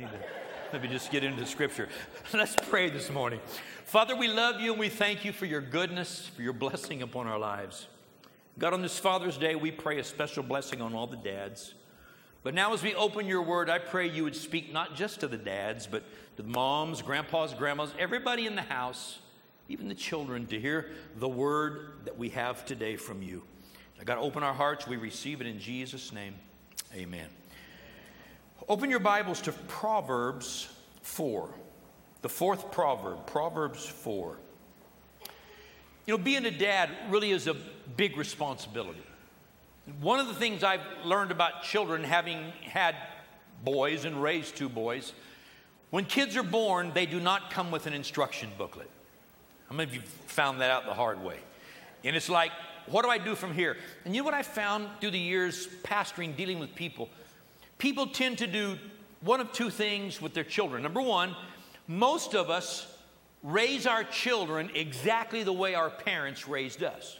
need to let me just get into scripture. Let's pray this morning. Father, we love you and we thank you for your goodness, for your blessing upon our lives. God, on this Father's Day, we pray a special blessing on all the dads. But now, as we open your word, I pray you would speak not just to the dads, but to the moms, grandpas, grandmas, everybody in the house, even the children, to hear the word that we have today from you. Got to open our hearts. We receive it in Jesus' name. Amen. Open your Bibles to Proverbs 4, the fourth proverb, Proverbs 4. You know, being a dad really is a big responsibility. One of the things I've learned about children, having had boys and raised two boys, when kids are born, they do not come with an instruction booklet. How many of you found that out the hard way? And it's like, what do I do from here? And you know what I found through the years pastoring, dealing with people? People tend to do one of two things with their children. Number one, most of us raise our children exactly the way our parents raised us.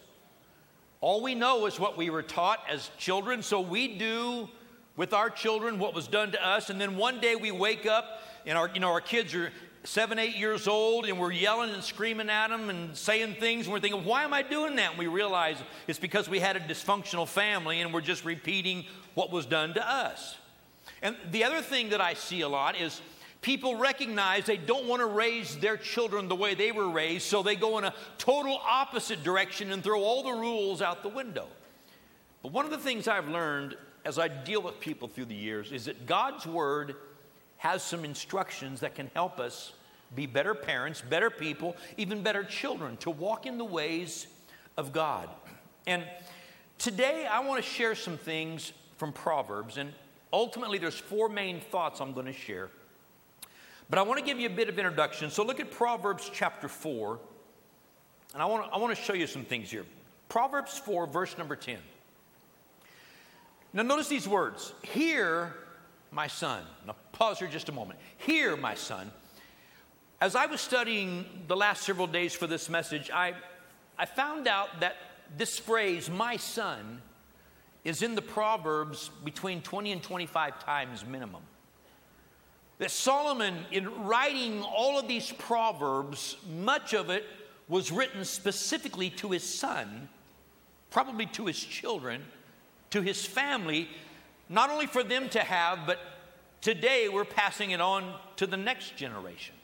All we know is what we were taught as children, so we do with our children what was done to us, and then one day we wake up and our, you know, our kids are seven, eight years old, and we're yelling and screaming at them and saying things, and we're thinking, why am I doing that? And we realize it's because we had a dysfunctional family and we're just repeating what was done to us. And the other thing that I see a lot is people recognize they don't want to raise their children the way they were raised, so they go in a total opposite direction and throw all the rules out the window. But one of the things I've learned as I deal with people through the years is that God's Word has some instructions that can help us be better parents, better people, even better children, to walk in the ways of God. And today I want to share some things from Proverbs. And ultimately, there's four main thoughts I'm going to share. But I want to give you a bit of introduction. So look at Proverbs chapter 4. And I want to, I want to show you some things here. Proverbs 4, verse number 10. Now, notice these words Hear, my son. Now, pause here just a moment. Hear, my son. As I was studying the last several days for this message, I, I found out that this phrase, my son, is in the Proverbs between 20 and 25 times minimum that Solomon, in writing all of these proverbs, much of it was written specifically to his son, probably to his children, to his family, not only for them to have, but today we're passing it on to the next generation.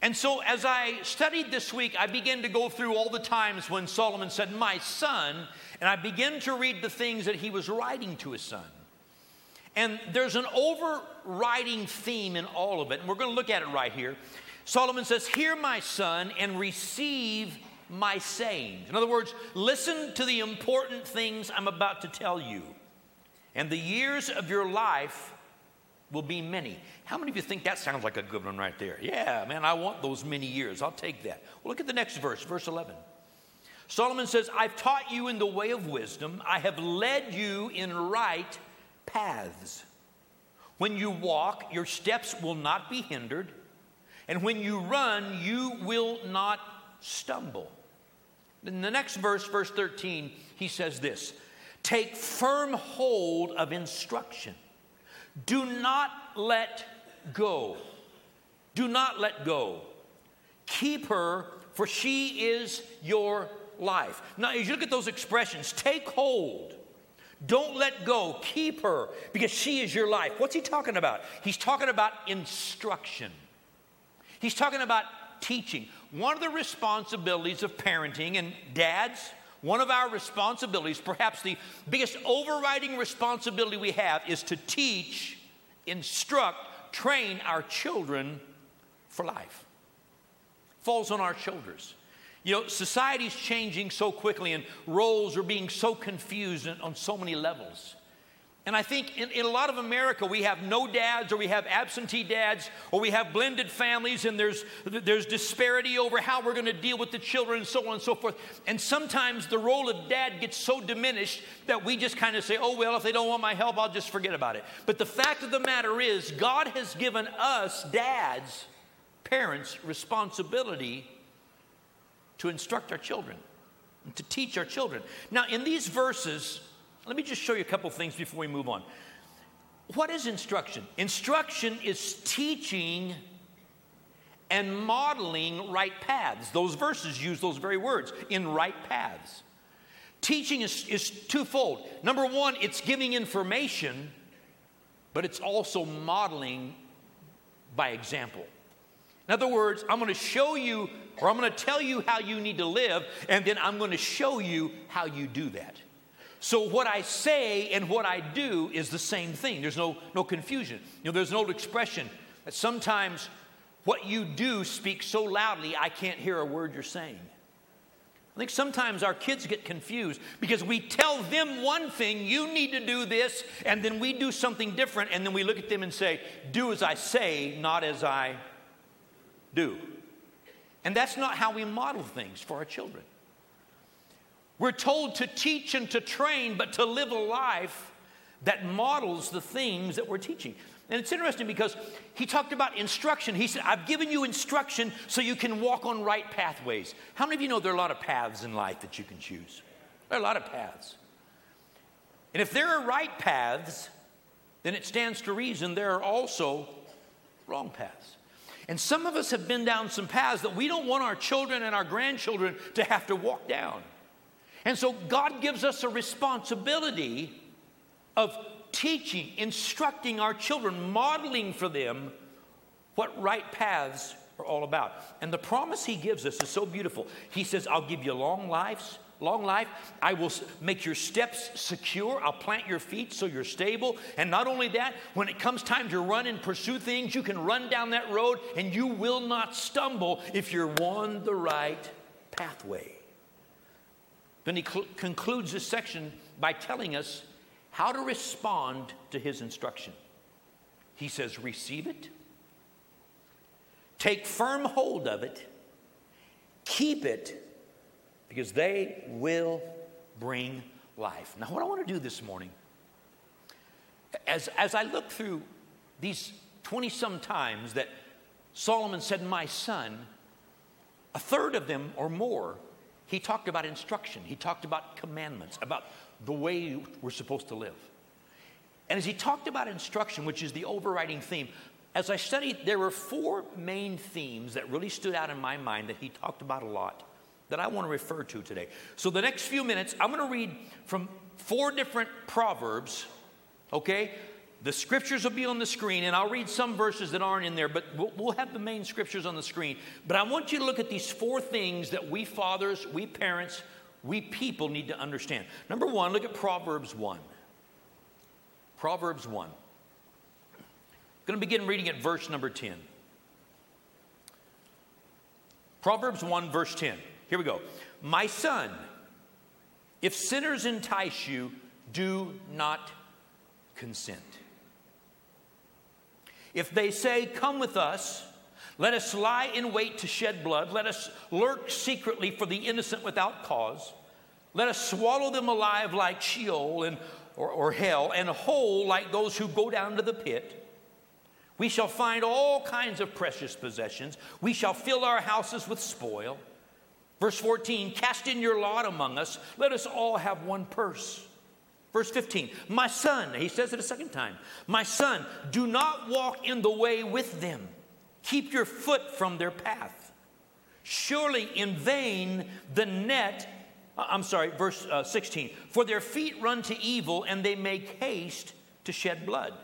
And so, as I studied this week, I began to go through all the times when Solomon said, My son, and I began to read the things that he was writing to his son. And there's an overriding theme in all of it, and we're going to look at it right here. Solomon says, Hear my son and receive my sayings. In other words, listen to the important things I'm about to tell you. And the years of your life will be many. How many of you think that sounds like a good one right there? Yeah, man, I want those many years. I'll take that. Well, look at the next verse, verse 11. Solomon says, I've taught you in the way of wisdom, I have led you in right paths. When you walk, your steps will not be hindered, and when you run, you will not stumble. In the next verse, verse 13, he says this Take firm hold of instruction. Do not let go. Do not let go. Keep her, for she is your life. Now, as you look at those expressions, take hold don't let go. Keep her because she is your life. What's he talking about? He's talking about instruction. He's talking about teaching. One of the responsibilities of parenting, and dads, one of our responsibilities, perhaps the biggest overriding responsibility we have, is to teach, instruct, train our children for life. Falls on our shoulders. You know, society's changing so quickly and roles are being so confused on so many levels. And I think in, in, a lot of America, we have no dads, or we have absentee dads, or we have blended families, and there's, there's disparity over how we're going to deal with the children, and so on and so forth. And sometimes the role of dad gets so diminished that we just kind of say, oh, well, if they don't want my help, I'll just forget about it. But the fact of the matter is, God has given us, dads, parents, responsibility to instruct our children and to teach our children. Now, in these verses, let me just show you a couple things before we move on. what is instruction? Instruction is teaching and modeling right paths. Those verses use those very words in right paths. Teaching is, is twofold. Number one, it's giving information, but it's also modeling by example. In other words, I'm going to show you, or I'm going to tell you how you need to live, and then I'm going to show you how you do that. So what I say and what I do is the same thing. There's no, no confusion. You know, there's an old expression that sometimes what you do speaks so loudly I can't hear a word you're saying. I think sometimes our kids get confused because we tell them one thing, you need to do this, and then we do something different, and then we look at them and say, do as I say, not as I do. And that's not how we model things for our children. We're told to teach and to train, but to live a life that models the things that we're teaching. And it's interesting because he talked about instruction. He said, I've given you instruction so you can walk on right pathways. How many of you know there are a lot of paths in life that you can choose? There are a lot of paths. And if there are right paths, then it stands to reason there are also wrong paths. And some of us have been down some paths that we don't want our children and our grandchildren to have to walk down. And so God gives us a responsibility of teaching, instructing our children, modeling for them what right paths are all about. And the promise he gives us is so beautiful. He says, I'll give you long lives, long life. I will make your steps secure. I'll plant your feet so you're stable. And not only that, when it comes time to run and pursue things, you can run down that road and you will not stumble if you're on the right pathway. Then he cl- concludes this section by telling us how to respond to his instruction. He says, Receive it, take firm hold of it, keep it, because they will bring life. Now, what I want to do this morning, as, as I look through these 20 some times that Solomon said, My son, a third of them or more he talked about instruction, he talked about commandments, about the way we're supposed to live. And as he talked about instruction, which is the overriding theme, as I studied, there were four main themes that really stood out in my mind that he talked about a lot that I want to refer to today. So, the next few minutes, I'm going to read from four different proverbs, okay? The scriptures will be on the screen, and I'll read some verses that aren't in there, but we'll, we'll, have the main scriptures on the screen. But I want you to look at these four things that we fathers, we parents, we people need to understand. Number one, look at Proverbs 1. Proverbs 1. I'm going to begin reading at verse number 10. Proverbs 1, verse 10. Here we go. My son, if sinners entice you, do not consent. If they say, Come with us, let us lie in wait to shed blood, let us lurk secretly for the innocent without cause, let us swallow them alive like Sheol and, or, or hell, and whole like those who go down to the pit. We shall find all kinds of precious possessions. We shall fill our houses with spoil. Verse 14, cast in your lot among us. Let us all have one purse. Verse 15, my son, he says it a second time, my son, do not walk in the way with them. Keep your foot from their path. Surely in vain the net, uh, I'm sorry, verse uh, 16, for their feet run to evil and they make haste to shed blood.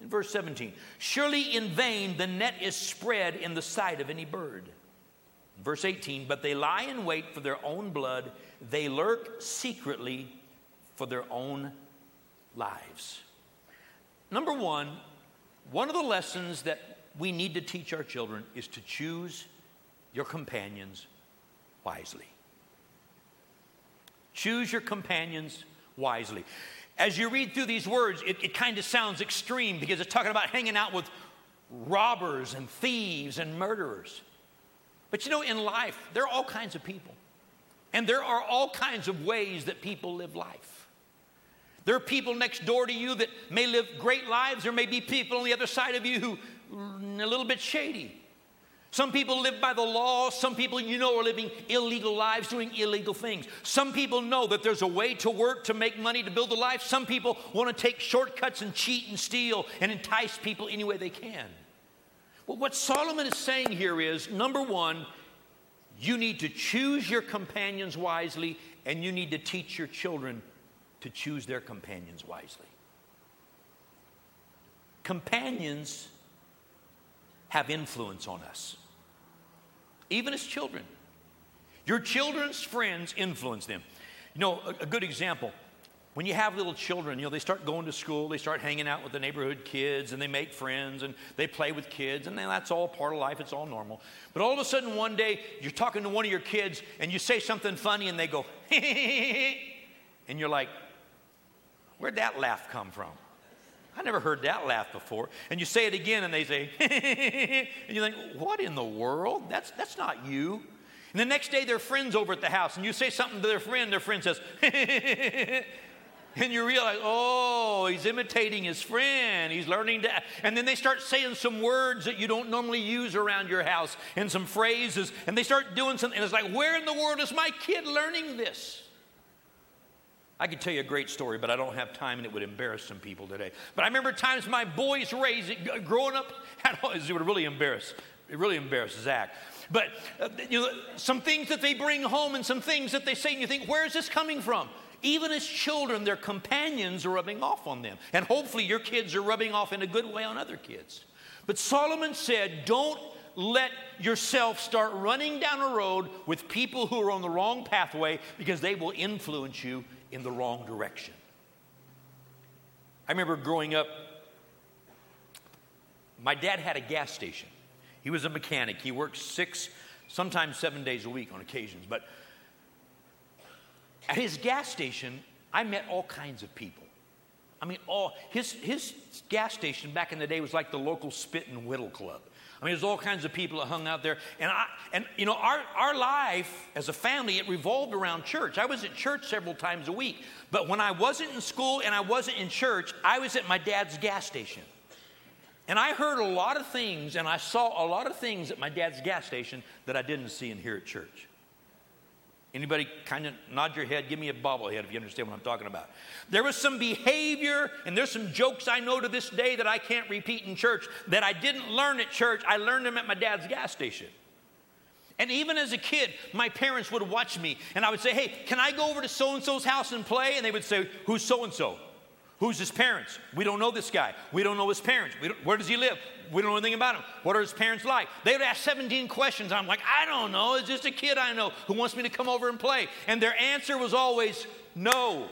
In verse 17, surely in vain the net is spread in the sight of any bird. Verse 18, but they lie in wait for their own blood, they lurk secretly for their own lives. Number one, one of the lessons that we need to teach our children is to choose your companions wisely. Choose your companions wisely. As you read through these words, it, it kind of sounds extreme because it's talking about hanging out with robbers and thieves and murderers. But you know, in life, there are all kinds of people. And there are all kinds of ways that people live life. There are people next door to you that may live great lives. There may be people on the other side of you who are a little bit shady. Some people live by the law. Some people, you know, are living illegal lives, doing illegal things. Some people know that there's a way to work to make money to build a life. Some people want to take shortcuts and cheat and steal and entice people any way they can. Well, what Solomon is saying here is number one, you need to choose your companions wisely, and you need to teach your children to choose their companions wisely. Companions have influence on us even as children. Your children's friends influence them. You know, a, a, good example when you have little children, you know, they start going to school, they start hanging out with the neighborhood kids, and they make friends, and they play with kids, and that's all part of life, it's all normal. But all of a sudden, one day, you're talking to one of your kids, and you say something funny, and they go, and you're like, where'd that laugh come from? I never heard that laugh before. And you say it again, and they say, and you think, what in the world? That's, that's not you. And the next day, their friend's over at the house, and you say something to their friend, their friend says, and you realize, oh, he's imitating his friend. He's learning to. And then they start saying some words that you don't normally use around your house and some phrases, and they start doing something. And it's like, where in the world is my kid learning this? I could tell you a great story, but I don't have time and it would embarrass some people today. But I remember times my boys raised, growing up, it would really embarrass, it really embarrassed Zach. But uh, you know, some things that they bring home and some things that they say, and you think, where is this coming from? Even as children, their companions are rubbing off on them. And hopefully, your kids are rubbing off in a good way on other kids. But Solomon said, don't let yourself start running down a road with people who are on the wrong pathway because they will influence you in the wrong direction. I remember growing up, my dad had a gas station. He was a mechanic. He worked six, sometimes seven days a week on occasions. But at his gas station, I met all kinds of people. I mean, all his, his gas station back in the day was like the local spit and whittle club. I mean, there's all kinds of people that hung out there. And, I, and you know, our, our life as a family, it revolved around church. I was at church several times a week. But when I wasn't in school and I wasn't in church, I was at my dad's gas station. And I heard a lot of things and I saw a lot of things at my dad's gas station that I didn't see and hear at church. Anybody kind of nod your head? Give me a bobblehead if you understand what I'm talking about. There was some behavior, and there's some jokes I know to this day that I can't repeat in church that I didn't learn at church. I learned them at my dad's gas station. And even as a kid, my parents would watch me, and I would say, Hey, can I go over to so and so's house and play? And they would say, Who's so and so? Who's his parents? We don't know this guy. We don't know his parents. where does he live? We don't know anything about him. What are his parents like? They would ask 17 questions. I'm like, I don't know. It's just a kid I know who wants me to come over and play. And their answer was always no.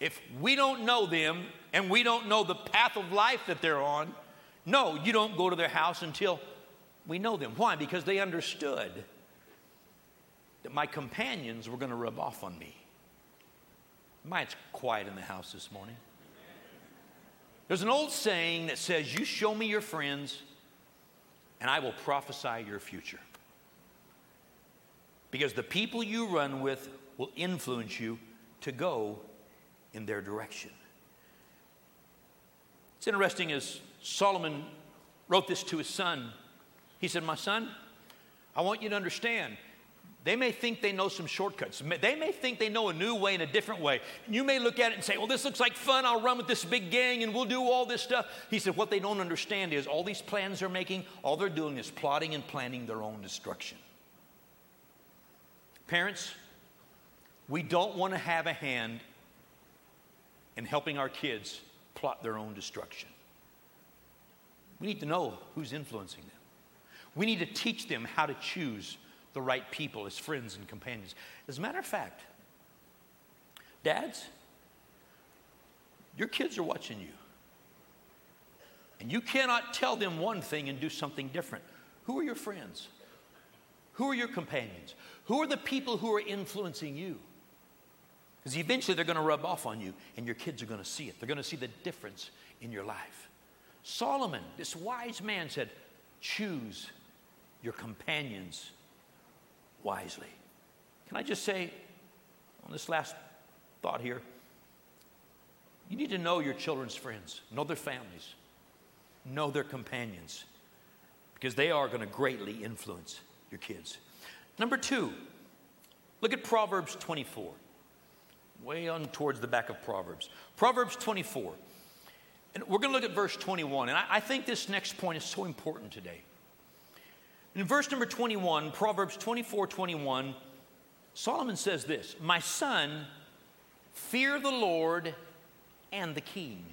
If we don't know them and we don't know the path of life that they're on, no, you don't go to their house until we know them. Why? Because they understood that my companions were going to rub off on me. Mine's quiet in the house this morning. There's an old saying that says, You show me your friends, and I will prophesy your future. Because the people you run with will influence you to go in their direction. It's interesting as Solomon wrote this to his son. He said, My son, I want you to understand they may think they know some shortcuts. They may think they know a new way and a different way. You may look at it and say, Well, this looks like fun. I'll run with this big gang and we'll do all this stuff. He said, What they don't understand is all these plans they're making, all they're doing is plotting and planning their own destruction. Parents, we don't want to have a hand in helping our kids plot their own destruction. We need to know who's influencing them. We need to teach them how to choose the right people as friends and companions. As a matter of fact, dads, your kids are watching you. And you cannot tell them one thing and do something different. Who are your friends? Who are your companions? Who are the people who are influencing you? Because eventually they're going to rub off on you, and your kids are going to see it. They're going to see the difference in your life. Solomon, this wise man, said, Choose your companions wisely. Can I just say, on this last thought here, you need to know your children's friends, know their families, know their companions. because they are going to greatly influence your kids. Number two, look at Proverbs 24, way on towards the back of Proverbs. Proverbs 24. And we're going to look at verse 21. And I, I think this next point is so important today. In verse number 21, Proverbs 24 21, Solomon says this My son, fear the Lord and the king.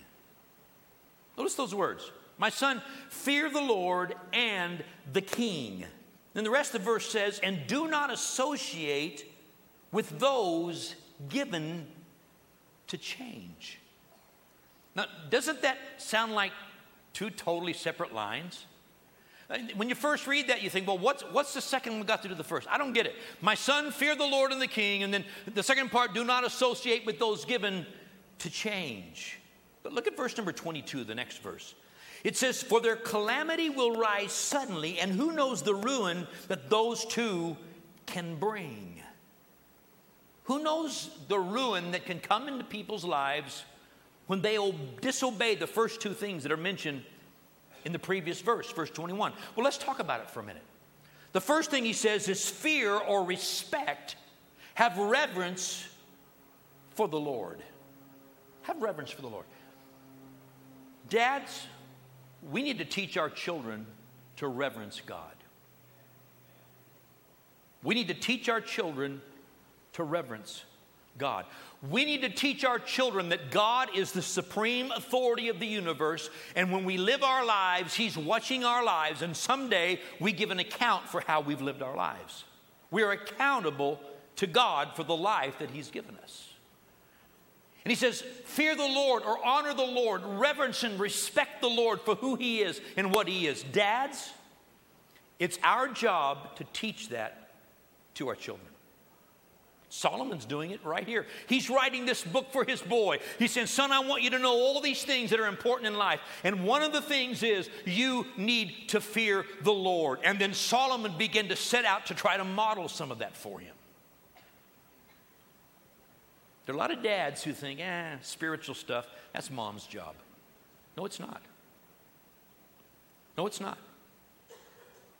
Notice those words. My son, fear the Lord and the king. Then the rest of the verse says, And do not associate with those given to change. Now, doesn't that sound like two totally separate lines? When you first read that, you think, well, what's, what's the second one got to do the first? I don't get it. My son, fear the Lord and the king. And then the second part, do not associate with those given to change. But look at verse number 22, the next verse. It says, For their calamity will rise suddenly, and who knows the ruin that those two can bring? Who knows the ruin that can come into people's lives when they disobey the first two things that are mentioned in the previous verse, verse 21. Well, let's talk about it for a minute. The first thing he says is fear or respect, have reverence for the Lord. Have reverence for the Lord. Dads, we need to teach our children to reverence God. We need to teach our children to reverence God. We need to teach our children that God is the supreme authority of the universe, and when we live our lives, He's watching our lives, and someday we give an account for how we've lived our lives. We are accountable to God for the life that He's given us. And he says, Fear the Lord or honor the Lord, reverence and respect the Lord for who He is and what He is. Dads, it's our job to teach that to our children. Solomon's doing it right here. He's writing this book for his boy. He says, Son, I want you to know all these things that are important in life. And one of the things is you need to fear the Lord. And then Solomon began to set out to try to model some of that for him. There are a lot of dads who think, eh, spiritual stuff, that's mom's job. No, it's not. No, it's not.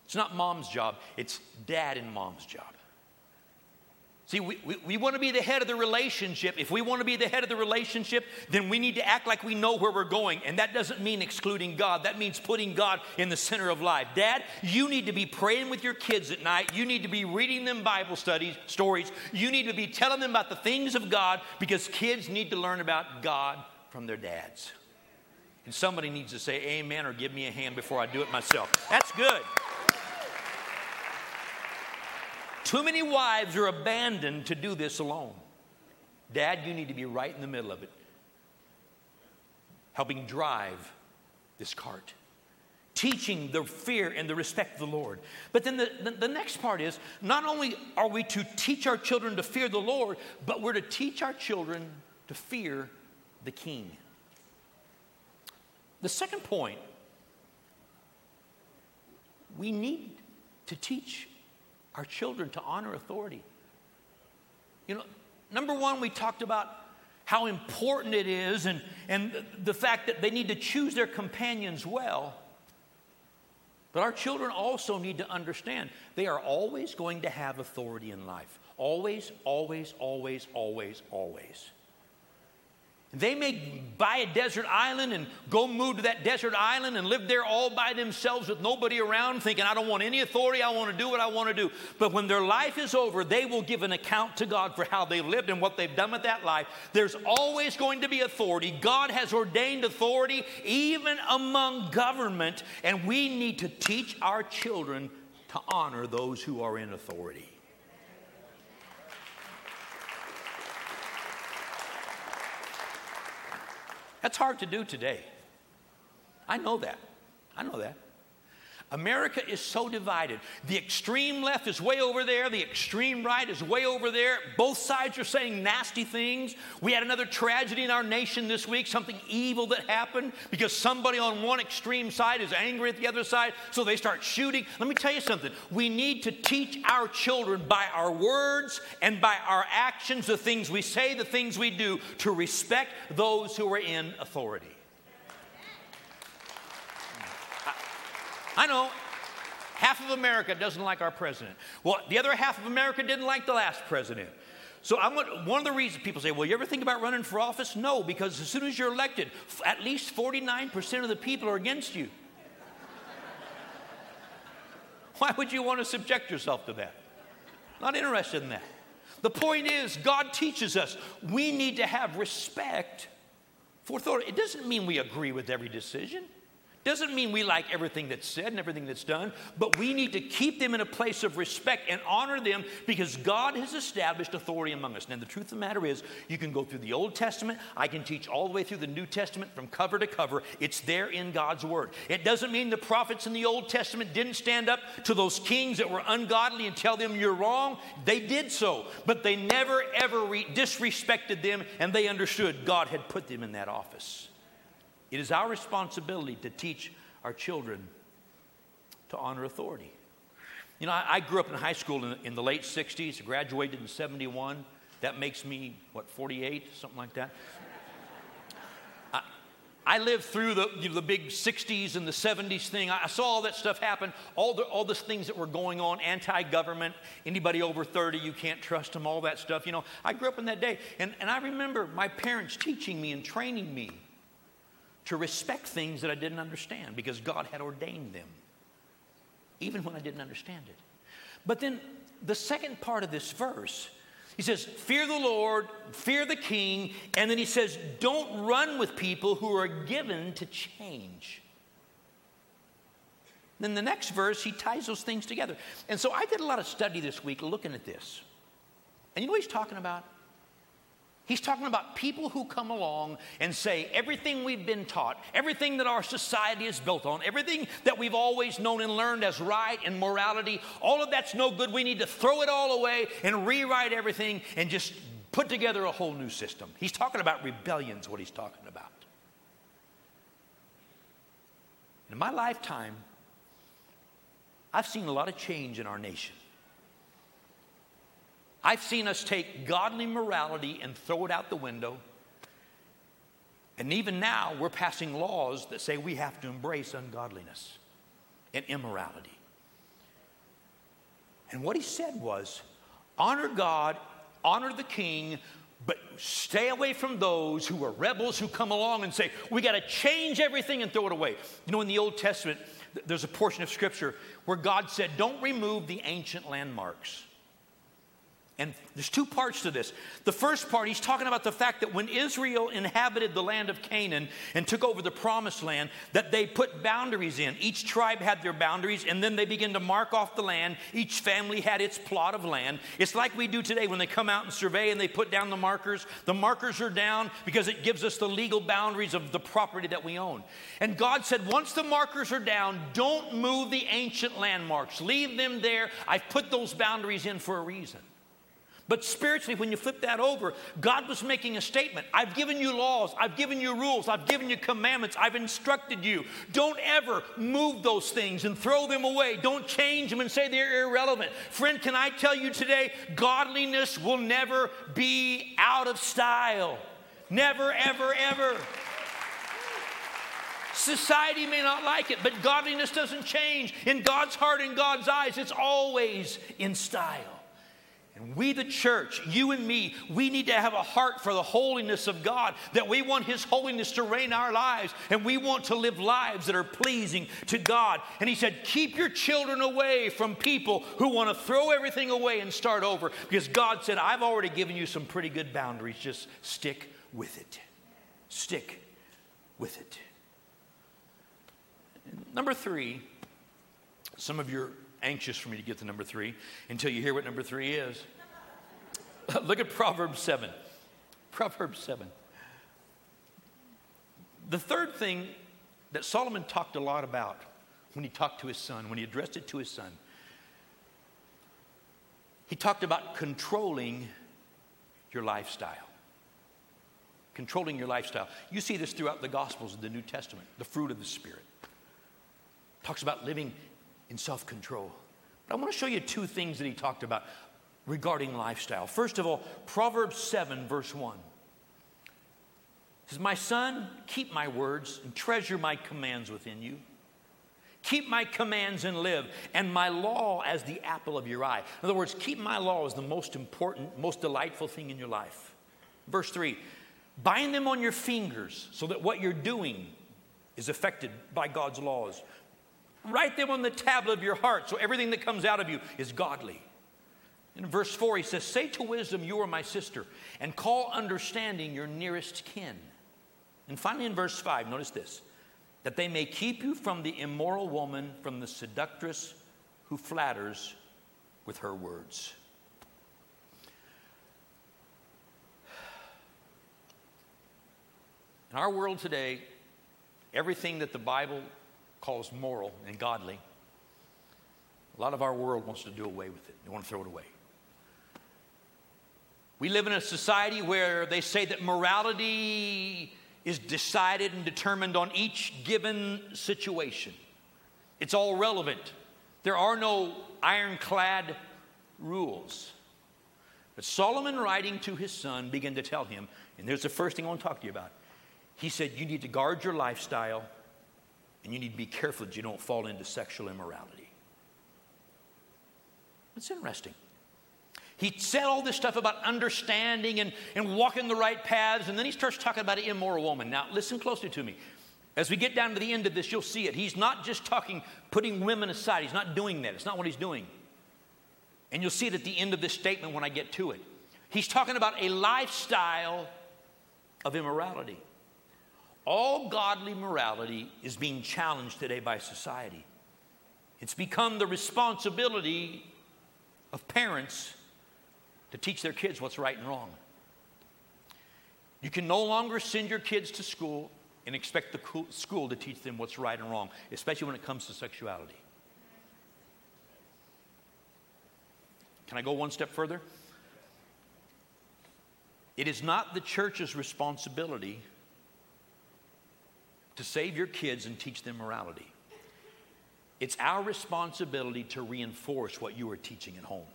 It's not mom's job, it's dad and mom's job. See, we, we, we want to be the head of the relationship. If we want to be the head of the relationship, then we need to act like we know where we're going. And that doesn't mean excluding God, that means putting God in the center of life. Dad, you need to be praying with your kids at night. You need to be reading them Bible studies, stories. You need to be telling them about the things of God because kids need to learn about God from their dads. And somebody needs to say amen or give me a hand before I do it myself. That's good. Too many wives are abandoned to do this alone. Dad, you need to be right in the middle of it, helping drive this cart, teaching the fear and the respect of the Lord. But then the, the, the, next part is not only are we to teach our children to fear the Lord, but we're to teach our children to fear the king. The second point, we need to teach our children to honor authority. You know, number one, we talked about how important it is and, and the fact that they need to choose their companions well. But our children also need to understand they are always going to have authority in life. Always, always, always, always, always. They may buy a desert island and go move to that desert island and live there all by themselves with nobody around, thinking, I don't want any authority, I want to do what I want to do. But when their life is over, they will give an account to God for how they lived and what they've done with that life. There's always going to be authority. God has ordained authority even among government, and we need to teach our children to honor those who are in authority. That's hard to do today. I know that. I know that. America is so divided. The extreme left is way over there, the extreme right is way over there. Both sides are saying nasty things. We had another tragedy in our nation this week, something evil that happened because somebody on one extreme side is angry at the other side, so they start shooting. Let me tell you something. We need to teach our children by our words and by our actions, the things we say, the things we do, to respect those who are in authority. I know half of America doesn't like our president. Well, the other half of America didn't like the last president. So I'm one of the reasons people say, well, you ever think about running for office? No, because as soon as you're elected, at least 49% of the people are against you. Why would you want to subject yourself to that? Not interested in that. The point is, God teaches us we need to have respect for authority. It doesn't mean we agree with every decision. Doesn't mean we like everything that's said and everything that's done, but we need to keep them in a place of respect and honor them because God has established authority among us. And the truth of the matter is, you can go through the Old Testament, I can teach all the way through the New Testament from cover to cover. It's there in God's Word. It doesn't mean the prophets in the Old Testament didn't stand up to those kings that were ungodly and tell them you're wrong. They did so, but they never ever re- disrespected them and they understood God had put them in that office. It is our responsibility to teach our children to honor authority. You know, I, I grew up in high school in, in the late 60s, graduated in 71. That makes me, what, 48, something like that. I, lived through the, you know, the big 60s and the 70s thing. I saw all that stuff happen, all the, all the things that were going on, anti government, anybody over 30, you can't trust them, all that stuff. You know, I grew up in that day. And, and I remember my parents teaching me and training me to respect things that I didn't understand because God had ordained them, even when I didn't understand it. But then the second part of this verse, he says, Fear the Lord, fear the king, and then he says, Don't run with people who are given to change. Then the next verse, he ties those things together. And so I did a lot of study this week looking at this. And you know what he's talking about? He's talking about people who come along and say everything we've been taught, everything that our society is built on, everything that we've always known and learned as right and morality, all of that's no good. We need to throw it all away and rewrite everything and just put together a whole new system. He's talking about rebellion's what he's talking about. In my lifetime, I've seen a lot of change in our nation. I've seen us take godly morality and throw it out the window. And even now, we're passing laws that say we have to embrace ungodliness and immorality. And what he said was honor God, honor the king, but stay away from those who are rebels who come along and say, we got to change everything and throw it away. You know, in the Old Testament, there's a portion of scripture where God said, don't remove the ancient landmarks. And there's two parts to this. The first part, he's talking about the fact that when Israel inhabited the land of Canaan and took over the promised land, that they put boundaries in. Each tribe had their boundaries, and then they began to mark off the land. Each family had its plot of land. It's like we do today when they come out and survey and they put down the markers. The markers are down because it gives us the legal boundaries of the property that we own. And God said, once the markers are down, don't move the ancient landmarks. Leave them there. I've put those boundaries in for a reason. But spiritually, when you flip that over, God was making a statement I've given you laws, I've given you rules, I've given you commandments, I've instructed you. Don't ever move those things and throw them away. Don't change them and say they're irrelevant. Friend, can I tell you today, godliness will never be out of style. Never, ever, ever. Society may not like it, but godliness doesn't change. In God's heart in God's eyes, it's always in style. We, the church, you and me, we need to have a heart for the holiness of God, that we want His holiness to reign our lives, and we want to live lives that are pleasing to God. And He said, Keep your children away from people who want to throw everything away and start over, because God said, I've already given you some pretty good boundaries. Just stick with it. Stick with it. Number three, some of your anxious for me to get to number three until you hear what number three is. Look at Proverbs 7. Proverbs 7. The third thing that Solomon talked a lot about when he talked to his son, when he addressed it to his son, he talked about controlling your lifestyle. Controlling your lifestyle. You see this throughout the Gospels of the New Testament, the fruit of the Spirit. Talks about living in self control. But I want to show you two things that he talked about regarding lifestyle. First of all, Proverbs 7, verse 1 says, My son, keep my words and treasure my commands within you. Keep my commands and live, and my law as the apple of your eye. In other words, keep my law as the most important, most delightful thing in your life. Verse 3 Bind them on your fingers so that what you're doing is affected by God's laws. Write them on the tablet of your heart so everything that comes out of you is godly. In verse 4, he says, Say to wisdom, You are my sister, and call understanding your nearest kin. And finally, in verse 5, notice this that they may keep you from the immoral woman, from the seductress who flatters with her words. In our world today, everything that the Bible calls moral and godly, a lot of our world wants to do away with it. They want to throw it away. We live in a society where they say that morality is decided and determined on each given situation. It's all relevant. There are no ironclad rules. But Solomon, writing to his son, began to tell him, and there's the first thing I want to talk to you about. He said, You need to guard your lifestyle and you need to be careful that you don't fall into sexual immorality. That's interesting. He said all this stuff about understanding and, and walking the right paths, and then he starts talking about an immoral woman. Now, listen closely to me. As we get down to the end of this, you'll see it. He's not just talking, putting women aside. He's not doing that. It's not what he's doing. And you'll see it at the end of this statement when I get to it. He's talking about a lifestyle of immorality. All godly morality is being challenged today by society. It's become the responsibility of parents to teach their kids what's right and wrong. You can no longer send your kids to school and expect the school to teach them what's right and wrong, especially when it comes to sexuality. Can I go one step further? It is not the church's responsibility to save your kids and teach them morality. It's our responsibility to reinforce what you are teaching at home.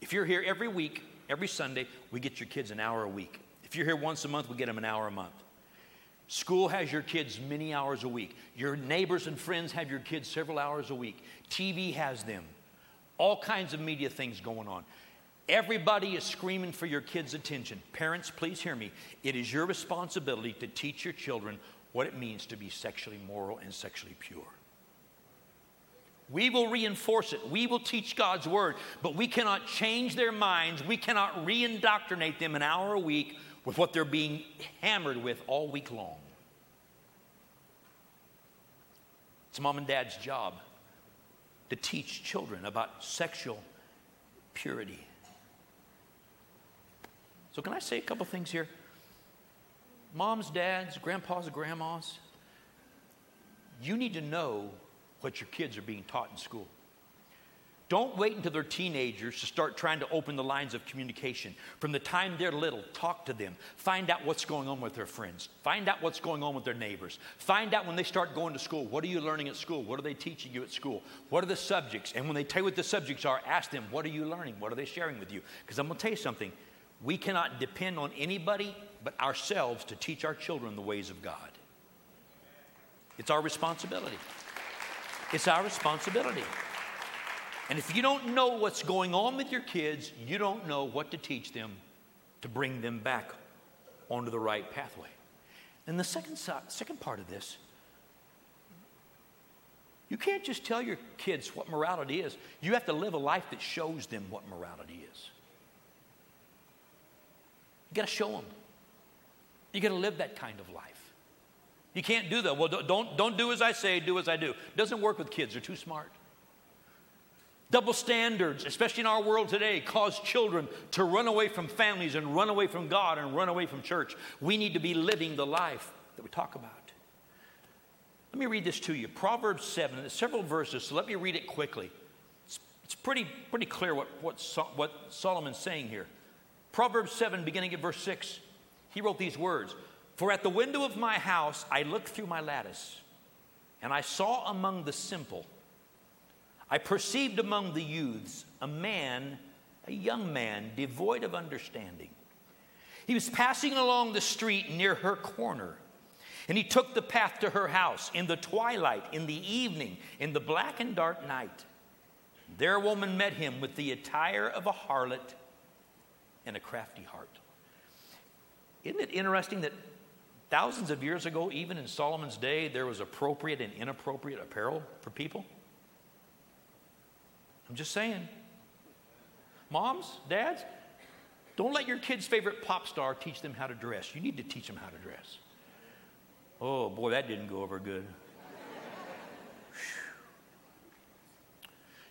If you're here every week, every Sunday, we get your kids an hour a week. If you're here once a month, we get them an hour a month. School has your kids many hours a week. Your neighbors and friends have your kids several hours a week. TV has them. All kinds of media things going on. Everybody is screaming for your kids' attention. Parents, please hear me. It is your responsibility to teach your children what it means to be sexually moral and sexually pure. We will reinforce it. We will teach God's word, but we cannot change their minds. We cannot re indoctrinate them an hour a week with what they're being hammered with all week long. It's mom and dad's job to teach children about sexual purity. So, can I say a couple things here? Moms, dads, grandpas, grandmas, you need to know what your kids are being taught in school. Don't wait until they're teenagers to start trying to open the lines of communication. From the time they're little, talk to them. Find out what's going on with their friends. Find out what's going on with their neighbors. Find out when they start going to school. What are you learning at school? What are they teaching you at school? What are the subjects? And when they tell you what the subjects are, ask them, what are you learning? What are they sharing with you? Because I'm going to tell you something. We cannot depend on anybody but ourselves to teach our children the ways of God. It's our responsibility. It's our responsibility. And if you don't know what's going on with your kids, you don't know what to teach them to bring them back onto the right pathway. And the second, second part of this, you can't just tell your kids what morality is. You have to live a life that shows them what morality is. You got to show them. You got to live that kind of life. You can't do that. Well, don't, don't do as I say, do as I do. Doesn't work with kids, they're too smart. Double standards, especially in our world today, cause children to run away from families and run away from God and run away from church. We need to be living the life that we talk about. Let me read this to you Proverbs 7, there's several verses, so let me read it quickly. It's, it's pretty, pretty clear what, what, what Solomon's saying here. Proverbs 7, beginning at verse 6, he wrote these words For at the window of my house I looked through my lattice, and I saw among the simple, I perceived among the youths a man, a young man, devoid of understanding. He was passing along the street near her corner, And he took the path to her house in the twilight, in the evening, in the black and dark night. There a woman met him with the attire of a harlot and a crafty heart. Isn't it interesting that thousands of years ago, even in Solomon's day, there was appropriate and inappropriate apparel for people? I'm just saying. Moms, dads, don't let your kid's favorite pop star teach them how to dress. You need to teach them how to dress. Oh boy, that didn't go over good.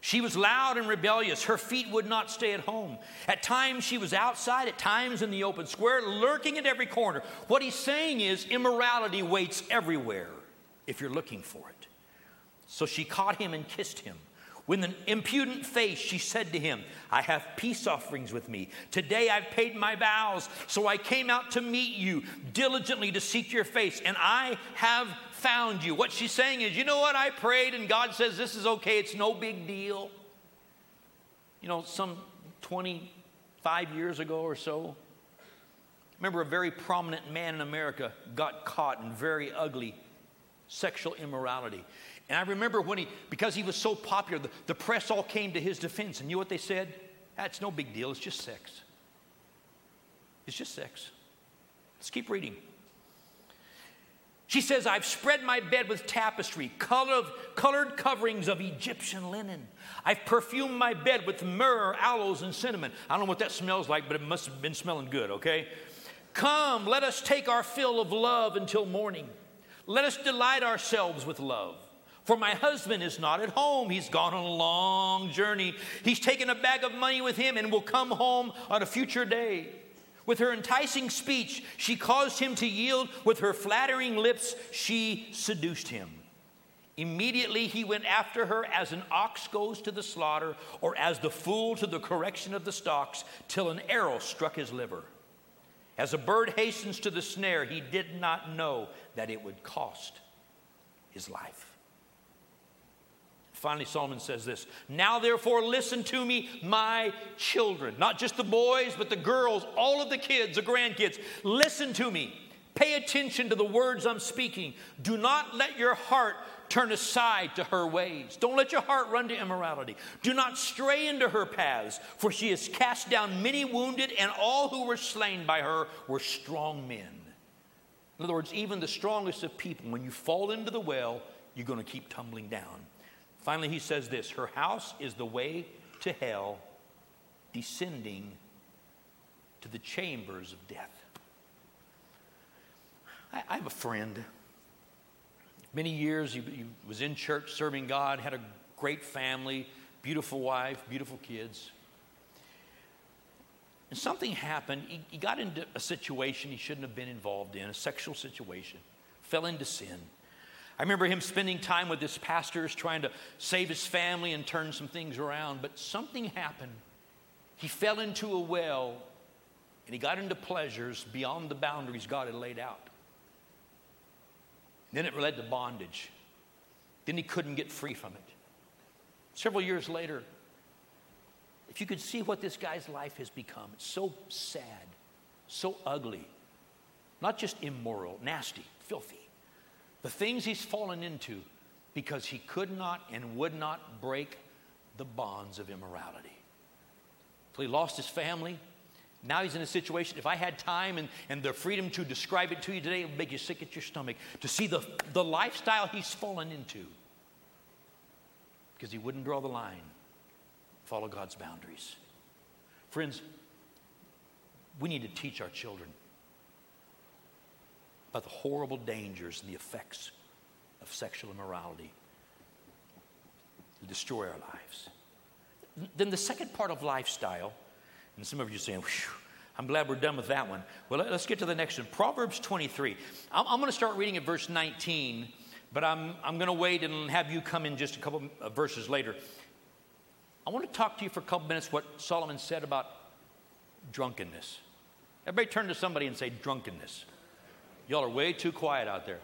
She was loud and rebellious. Her feet would not stay at home. At times she was outside, at times in the open square, lurking at every corner. What he's saying is immorality waits everywhere if you're looking for it. So she caught him and kissed him. With an impudent face, she said to him, I have peace offerings with me. Today I've paid my vows, so I came out to meet you diligently to seek your face, and I have found you. What she's saying is, you know what? I prayed, and God says this is okay, it's no big deal. You know, some 25 years ago or so, remember a very prominent man in America got caught in very ugly sexual immorality. And I remember when he, because he was so popular, the, the press all came to his defense. And you know what they said? That's no big deal. It's just sex. It's just sex. Let's keep reading. She says, I've spread my bed with tapestry, colored, colored coverings of Egyptian linen. I've perfumed my bed with myrrh, aloes, and cinnamon. I don't know what that smells like, but it must have been smelling good, okay? Come, let us take our fill of love until morning. Let us delight ourselves with love. For my husband is not at home. He's gone on a long journey. He's taken a bag of money with him and will come home on a future day. With her enticing speech, she caused him to yield. With her flattering lips, she seduced him. Immediately he went after her as an ox goes to the slaughter, or as the fool to the correction of the stocks, till an arrow struck his liver. As a bird hastens to the snare, he did not know that it would cost his life. Finally, Solomon says this Now, therefore, listen to me, my children. Not just the boys, but the girls, all of the kids, the grandkids. Listen to me. Pay attention to the words I'm speaking. Do not let your heart turn aside to her ways. Don't let your heart run to immorality. Do not stray into her paths, for she has cast down many wounded, and all who were slain by her were strong men. In other words, even the strongest of people, when you fall into the well, you're going to keep tumbling down. Finally, he says this Her house is the way to hell, descending to the chambers of death. I, I have a friend. Many years he, he was in church serving God, had a great family, beautiful wife, beautiful kids. And something happened. He, he, got into a situation he shouldn't have been involved in, a sexual situation, fell into sin. I remember him spending time with his pastors trying to save his family and turn some things around, but something happened. He fell into a well and he got into pleasures beyond the boundaries God had laid out. Then it led to bondage. Then he couldn't get free from it. Several years later, if you could see what this guy's life has become, it's so sad, so ugly, not just immoral, nasty, filthy the things he's fallen into because he could not and would not break the bonds of immorality. So he lost his family. Now he's in a situation, if I had time and, and the freedom to describe it to you today, it would make you sick at your stomach to see the, the lifestyle he's fallen into because he wouldn't draw the line, follow God's boundaries. Friends, we need to teach our children about the horrible dangers and the effects of sexual immorality to destroy our lives. Then the second part of lifestyle, and some of you are saying, I'm glad we're done with that one. Well, let's get to the next one. Proverbs 23. I'm, I'm going to start reading at verse 19, but I'm, I'm going to wait and have you come in just a couple of verses later. I want to talk to you for a couple minutes what Solomon said about drunkenness. Everybody turn to somebody and say drunkenness. Y'all are way too quiet out there.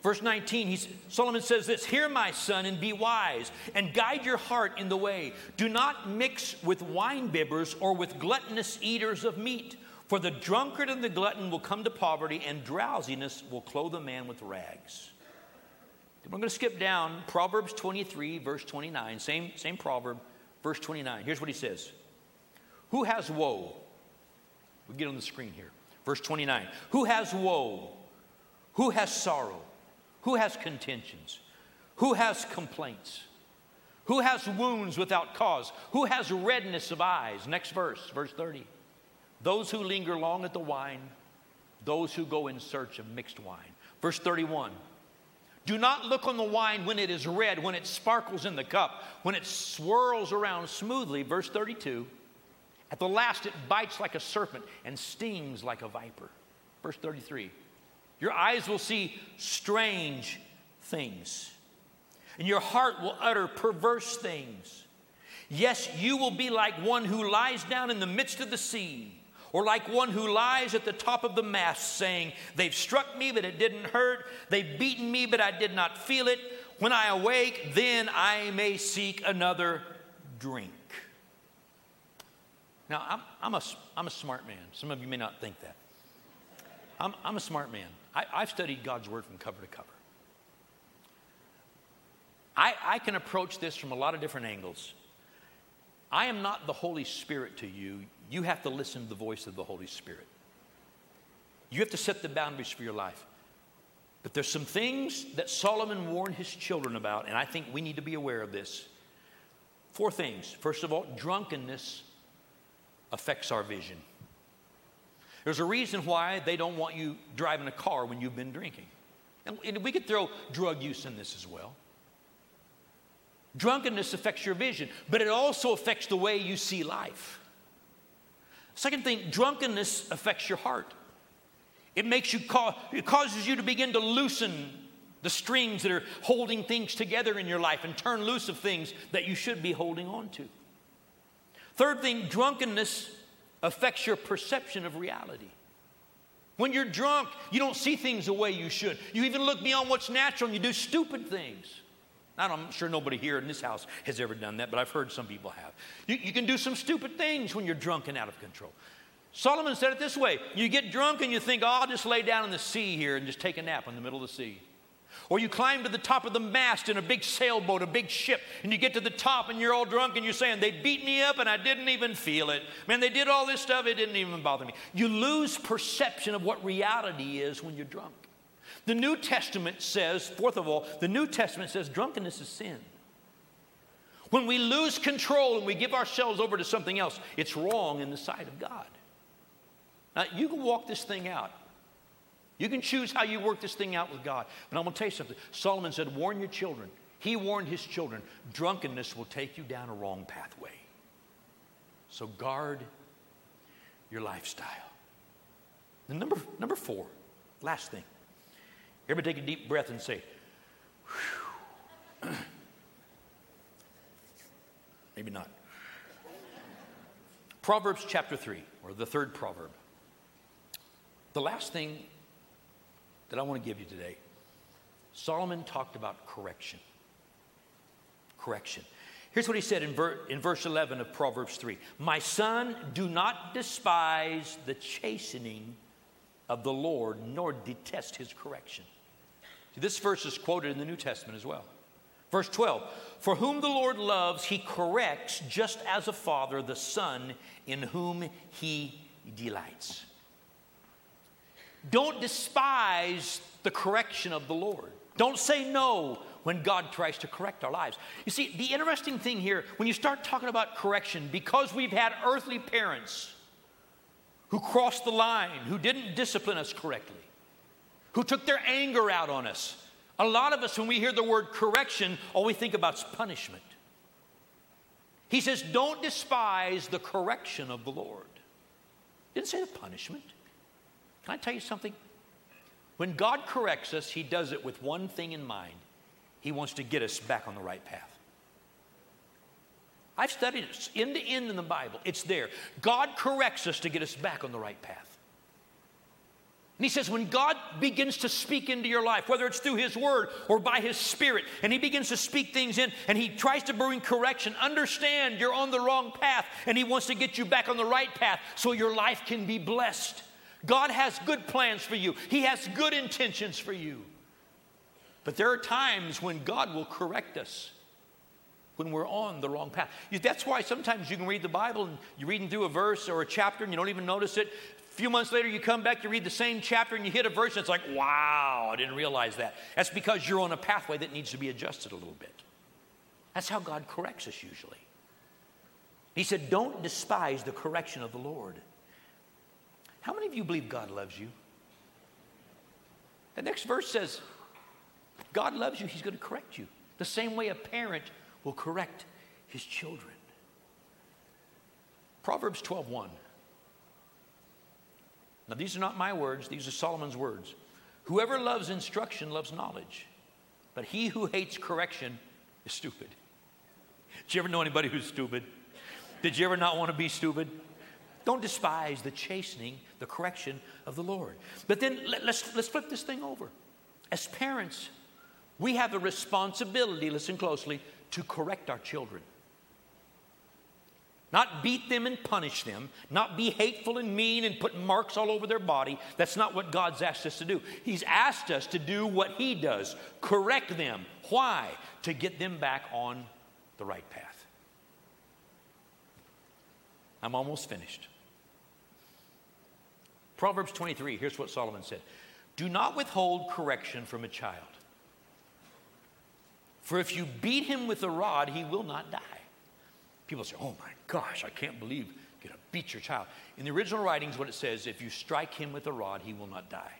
Verse 19, he's, Solomon says this Hear, my son, and be wise, and guide your heart in the way. Do not mix with winebibbers or with gluttonous eaters of meat, For the drunkard and the glutton will come to poverty, and drowsiness will clothe a man with rags. We're going to skip down Proverbs 23, verse 29. Same, same proverb, verse 29. Here's what he says Who has woe? We get on the screen here. Verse 29. Who has woe? Who has sorrow? Who has contentions? Who has complaints? Who has wounds without cause? Who has redness of eyes? Next verse, verse 30. Those who linger long at the wine, those who go in search of mixed wine. Verse 31. Do not look on the wine when it is red, when it sparkles in the cup, when it swirls around smoothly. Verse 32. At the last, it bites like a serpent and stings like a viper. Verse 33. Your eyes will see strange things, and your heart will utter perverse things. Yes, you will be like one who lies down in the midst of the sea, or like one who lies at the top of the mast, saying, They've struck me, but it didn't hurt. They've beaten me, but I did not feel it. When I awake, then I may seek another drink. Now, I'm, I'm, a, I'm a smart man. Some of you may not think that. I'm, I'm a smart man. I, I've studied God's Word from cover to cover. I, I can approach this from a lot of different angles. I am not the Holy Spirit to you. You have to listen to the voice of the Holy Spirit. You have to set the boundaries for your life. But there's some things that Solomon warned his children about, and I think we need to be aware of this. Four things. First of all, drunkenness affects our vision. There's a reason why they don't want you driving a car when you've been drinking. And we could throw drug use in this as well. Drunkenness affects your vision, but it also affects the way you see life. Second thing, drunkenness affects your heart. It makes you it causes you to begin to loosen the strings that are holding things together in your life and turn loose of things that you should be holding on to. Third thing, drunkenness affects your perception of reality. When you're drunk, you don't see things the way you should. You even look beyond what's natural and you do stupid things. I'm sure nobody here in this house has ever done that, but I've heard some people have. You, you, can do some stupid things when you're drunk and out of control. Solomon said it this way You get drunk and you think, oh, I'll just lay down in the sea here and just take a nap in the middle of the sea. Or you climb to the top of the mast in a big sailboat, a big ship, and you get to the top and you're all drunk and you're saying, They beat me up and I didn't even feel it. Man, they did all this stuff, it didn't even bother me. You lose perception of what reality is when you're drunk. The New Testament says, fourth of all, the New Testament says drunkenness is sin. When we lose control and we give ourselves over to something else, it's wrong in the sight of God. Now, you can walk this thing out. You can choose how you work this thing out with God. But I'm going to tell you something. Solomon said, Warn your children. He warned his children drunkenness will take you down a wrong pathway. So guard your lifestyle. And number, number four, last thing. Everybody take a deep breath and say, Maybe not. Proverbs chapter 3, or the third proverb. The last thing that I want to give you today. Solomon talked about correction. Correction. Here's what he said in, ver- in verse 11 of Proverbs 3 My son, do not despise the chastening of the Lord, nor detest his correction. See, this verse is quoted in the New Testament as well. Verse 12 For whom the Lord loves, he corrects, just as a father the son in whom he delights. Don't despise the correction of the Lord. Don't say no when God tries to correct our lives. You see, the interesting thing here, when you start talking about correction, because we've had earthly parents who crossed the line, who didn't discipline us correctly, who took their anger out on us, a lot of us, when we hear the word correction, all we think about is punishment. He says, Don't despise the correction of the Lord. Didn't say the punishment. Can I tell you something? When God corrects us, He does it with one thing in mind He wants to get us back on the right path. I've studied it end to end in the Bible. It's there. God corrects us to get us back on the right path. And he says, when God begins to speak into your life, whether it's through his word or by his spirit, and he begins to speak things in and he tries to bring correction, understand you're on the wrong path and he wants to get you back on the right path so your life can be blessed. God has good plans for you, he has good intentions for you. But there are times when God will correct us when we're on the wrong path. That's why sometimes you can read the Bible and you're reading through a verse or a chapter and you don't even notice it A few months later, you come back, you read the same chapter, and you hit a verse, and it's like, wow, I didn't realize that. That's because you're on a pathway that needs to be adjusted a little bit. That's how God corrects us usually. He said, Don't despise the correction of the Lord. How many of you believe God loves you? The next verse says, God loves you, He's going to correct you. The same way a parent will correct his children. Proverbs 12 1. Now, these are not my words, these are Solomon's words. Whoever loves instruction loves knowledge, but he who hates correction is stupid. Did you ever know anybody who's stupid? Did you ever not want to be stupid? Don't despise the chastening, the correction of the Lord. But then let, let's, let's flip this thing over. As parents, we have a responsibility, listen closely, to correct our children. Not beat them and punish them, not be hateful and mean and put marks all over their body. That's not what God's asked us to do. He's asked us to do what He does correct them. Why? To get them back on the right path. I'm almost finished. Proverbs 23, here's what Solomon said Do not withhold correction from a child. For if you beat him with a rod, he will not die. People say, oh my gosh, I can't believe you're going to beat your child. In the original writings, what it says, if you strike him with a rod, he will not die.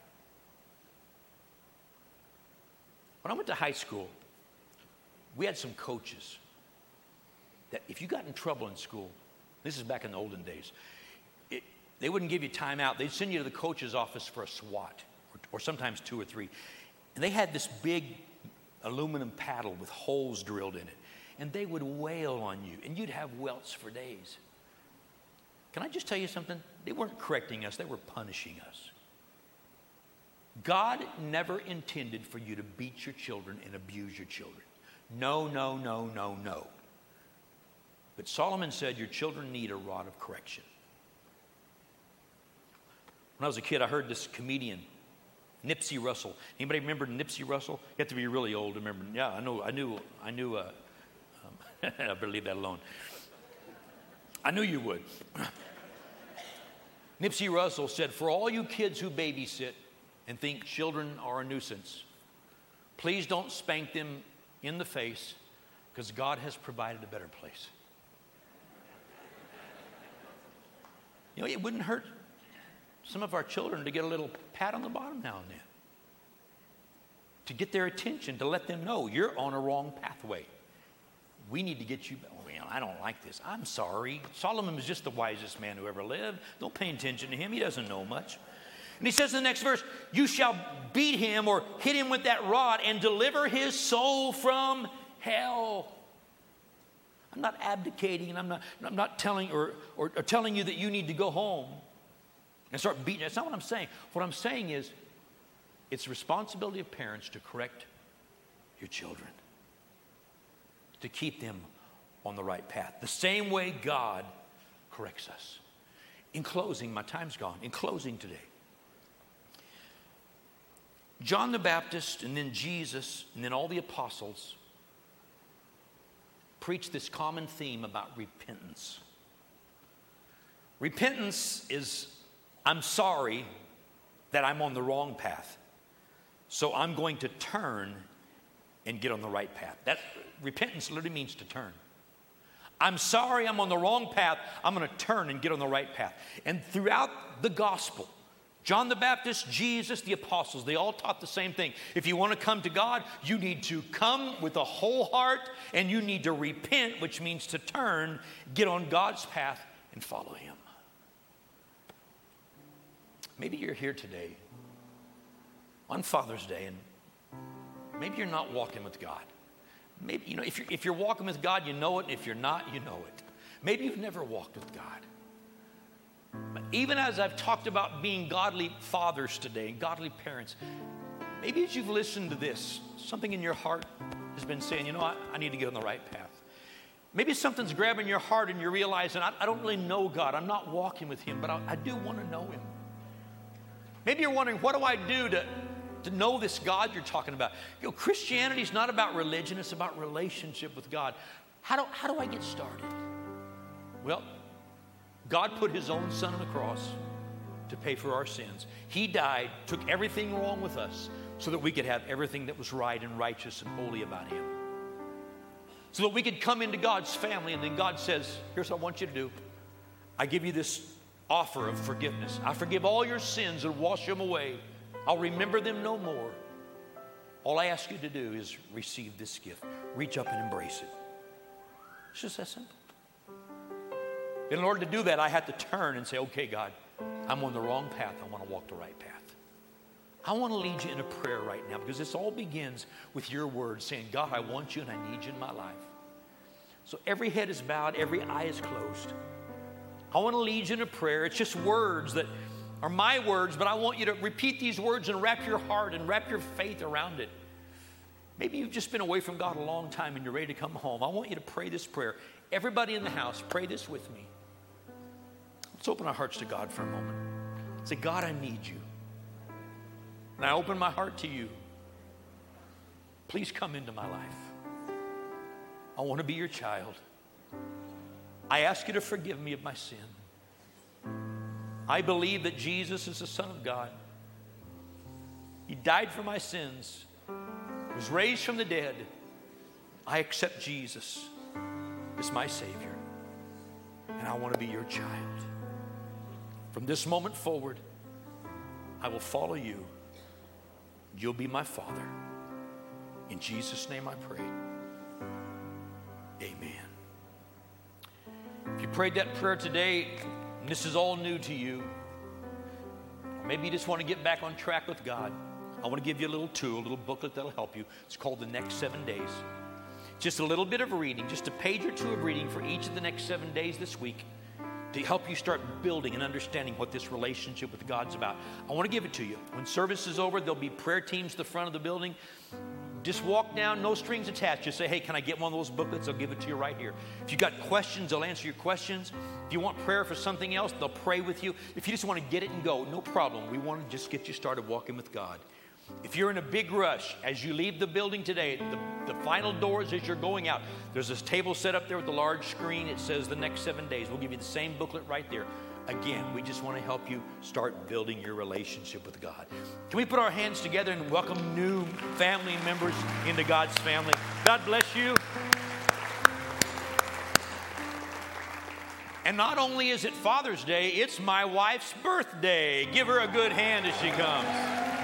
When I went to high school, we had some coaches that if you got in trouble in school, this is back in the olden days, they wouldn't give you time out. They'd send you to the coach's office for a SWAT, or, or sometimes two or three. And they had this big aluminum paddle with holes drilled in it and they would wail on you, and you'd have welts for days. Can I just tell you something? They weren't correcting us, they were punishing us. God never intended for you to beat your children and abuse your children. No, no, no, no, no. But Solomon said your children need a rod of correction. When I was a kid, I heard this comedian, Nipsey Russell. Anybody remember Nipsey Russell? You have to be really old to remember. Yeah, I know. I knew. I knew. Uh, I better leave that alone. I knew you would. Nipsey Russell said, For all you kids who babysit and think children are a nuisance, please don't spank them in the face because God has provided a better place. You know, it wouldn't hurt some of our children to get a little pat on the bottom now and then, to get their attention, to let them know you're on a wrong pathway we need to get you. Well, I don't like this. I'm sorry. Solomon was just the wisest man who ever lived. Don't pay attention to him. He doesn't know much. And he says in the next verse, You shall beat him or hit him with that rod and deliver his soul from hell. I'm not abdicating and I'm not, I'm not telling or, or, or telling you that you need to go home and start beating. That's not what I'm saying. What I'm saying is it's the responsibility of parents to correct your children to keep them on the right path. The same way God corrects us. In closing, my time's gone. In closing today, John the Baptist and then Jesus and then all the apostles preach this common theme about repentance. Repentance is I'm sorry that I'm on the wrong path. So I'm going to turn and get on the right path. That repentance literally means to turn. I'm sorry I'm on the wrong path. I'm going to turn and get on the right path. And throughout the gospel, John the Baptist, Jesus, the apostles, they all taught the same thing. If you want to come to God, you need to come with a whole heart and you need to repent, which means to turn, get on God's path, and follow Him. Maybe you're here today on Father's Day and maybe you're not walking with God. Maybe, you know, if you're, if you're walking with God, you know it. And if you're not, you know it. Maybe you've never walked with God. Even as I've talked about being godly fathers today, and godly parents, maybe as you've listened to this, something in your heart has been saying, you know, what, I need to get on the right path. Maybe something's grabbing your heart and you're realizing, I, I don't really know God. I'm not walking with Him, but I, I do want to know Him. Maybe you're wondering, what do I do to, to know this God you're talking about? You know, Christianity is not about religion, it's about relationship with God. How do, how do I get started? Well, God put his own son on the cross to pay for our sins. He died, took everything wrong with us so that we could have everything that was right and righteous and holy about him. So that we could come into God's family, and then God says, Here's what I want you to do. I give you this offer of forgiveness. I forgive all your sins and wash them away. I'll remember them no more. All I ask you to do is receive this gift. Reach up and embrace it. It's just that simple. In order to do that, I had to turn and say, okay, God, I'm on the wrong path. I want to walk the right path. I want to lead you in a prayer right now because this all begins with your words saying, God, I want you and I need you in my life. So every head is bowed, every eye is closed. I want to lead you in a prayer. It's just words that are my words, but I want you to repeat these words and wrap your heart and wrap your faith around it. Maybe you've just been away from God a long time and you're ready to come home. I want you to pray this prayer. Everybody in the house, pray this with me. Let's open our hearts to God for a moment. Say, God, I need you. And I open my heart to you. Please come into my life. I want to be your child. I ask you to forgive me of my sin. I believe that Jesus is the Son of God. He died for my sins, was raised from the dead. I accept Jesus as my Savior, and I want to be your child. From this moment forward, I will follow you. You'll be my Father. In Jesus' name I pray. You prayed that prayer today, and this is all new to you, maybe you just want to get back on track with God, I want to give you a little tool, a little booklet that'll help you. It's called The Next Seven Days. Just a little bit of reading, just a page or two of reading for each of the next seven days this week to help you start building and understanding what this relationship with God's about. I want to give it to you. When service is over, there'll be prayer teams at the front of the building. Just walk down, no strings attached. Just say, hey, can I get one of those booklets? I'll give it to you right here. If you've got questions, they'll answer your questions. If you want prayer for something else, they'll pray with you. If you just want to get it and go, no problem. We want to just get you started walking with God. If you're in a big rush as you leave the building today, the, the final doors as you're going out, there's this table set up there with a large screen. It says the next seven days. We'll give you the same booklet right there. Again, we just want to help you start building your relationship with God. Can we put our hands together and welcome new family members into God's family? God bless you. And not only is it Father's Day, it's my wife's birthday. Give her a good hand as she comes.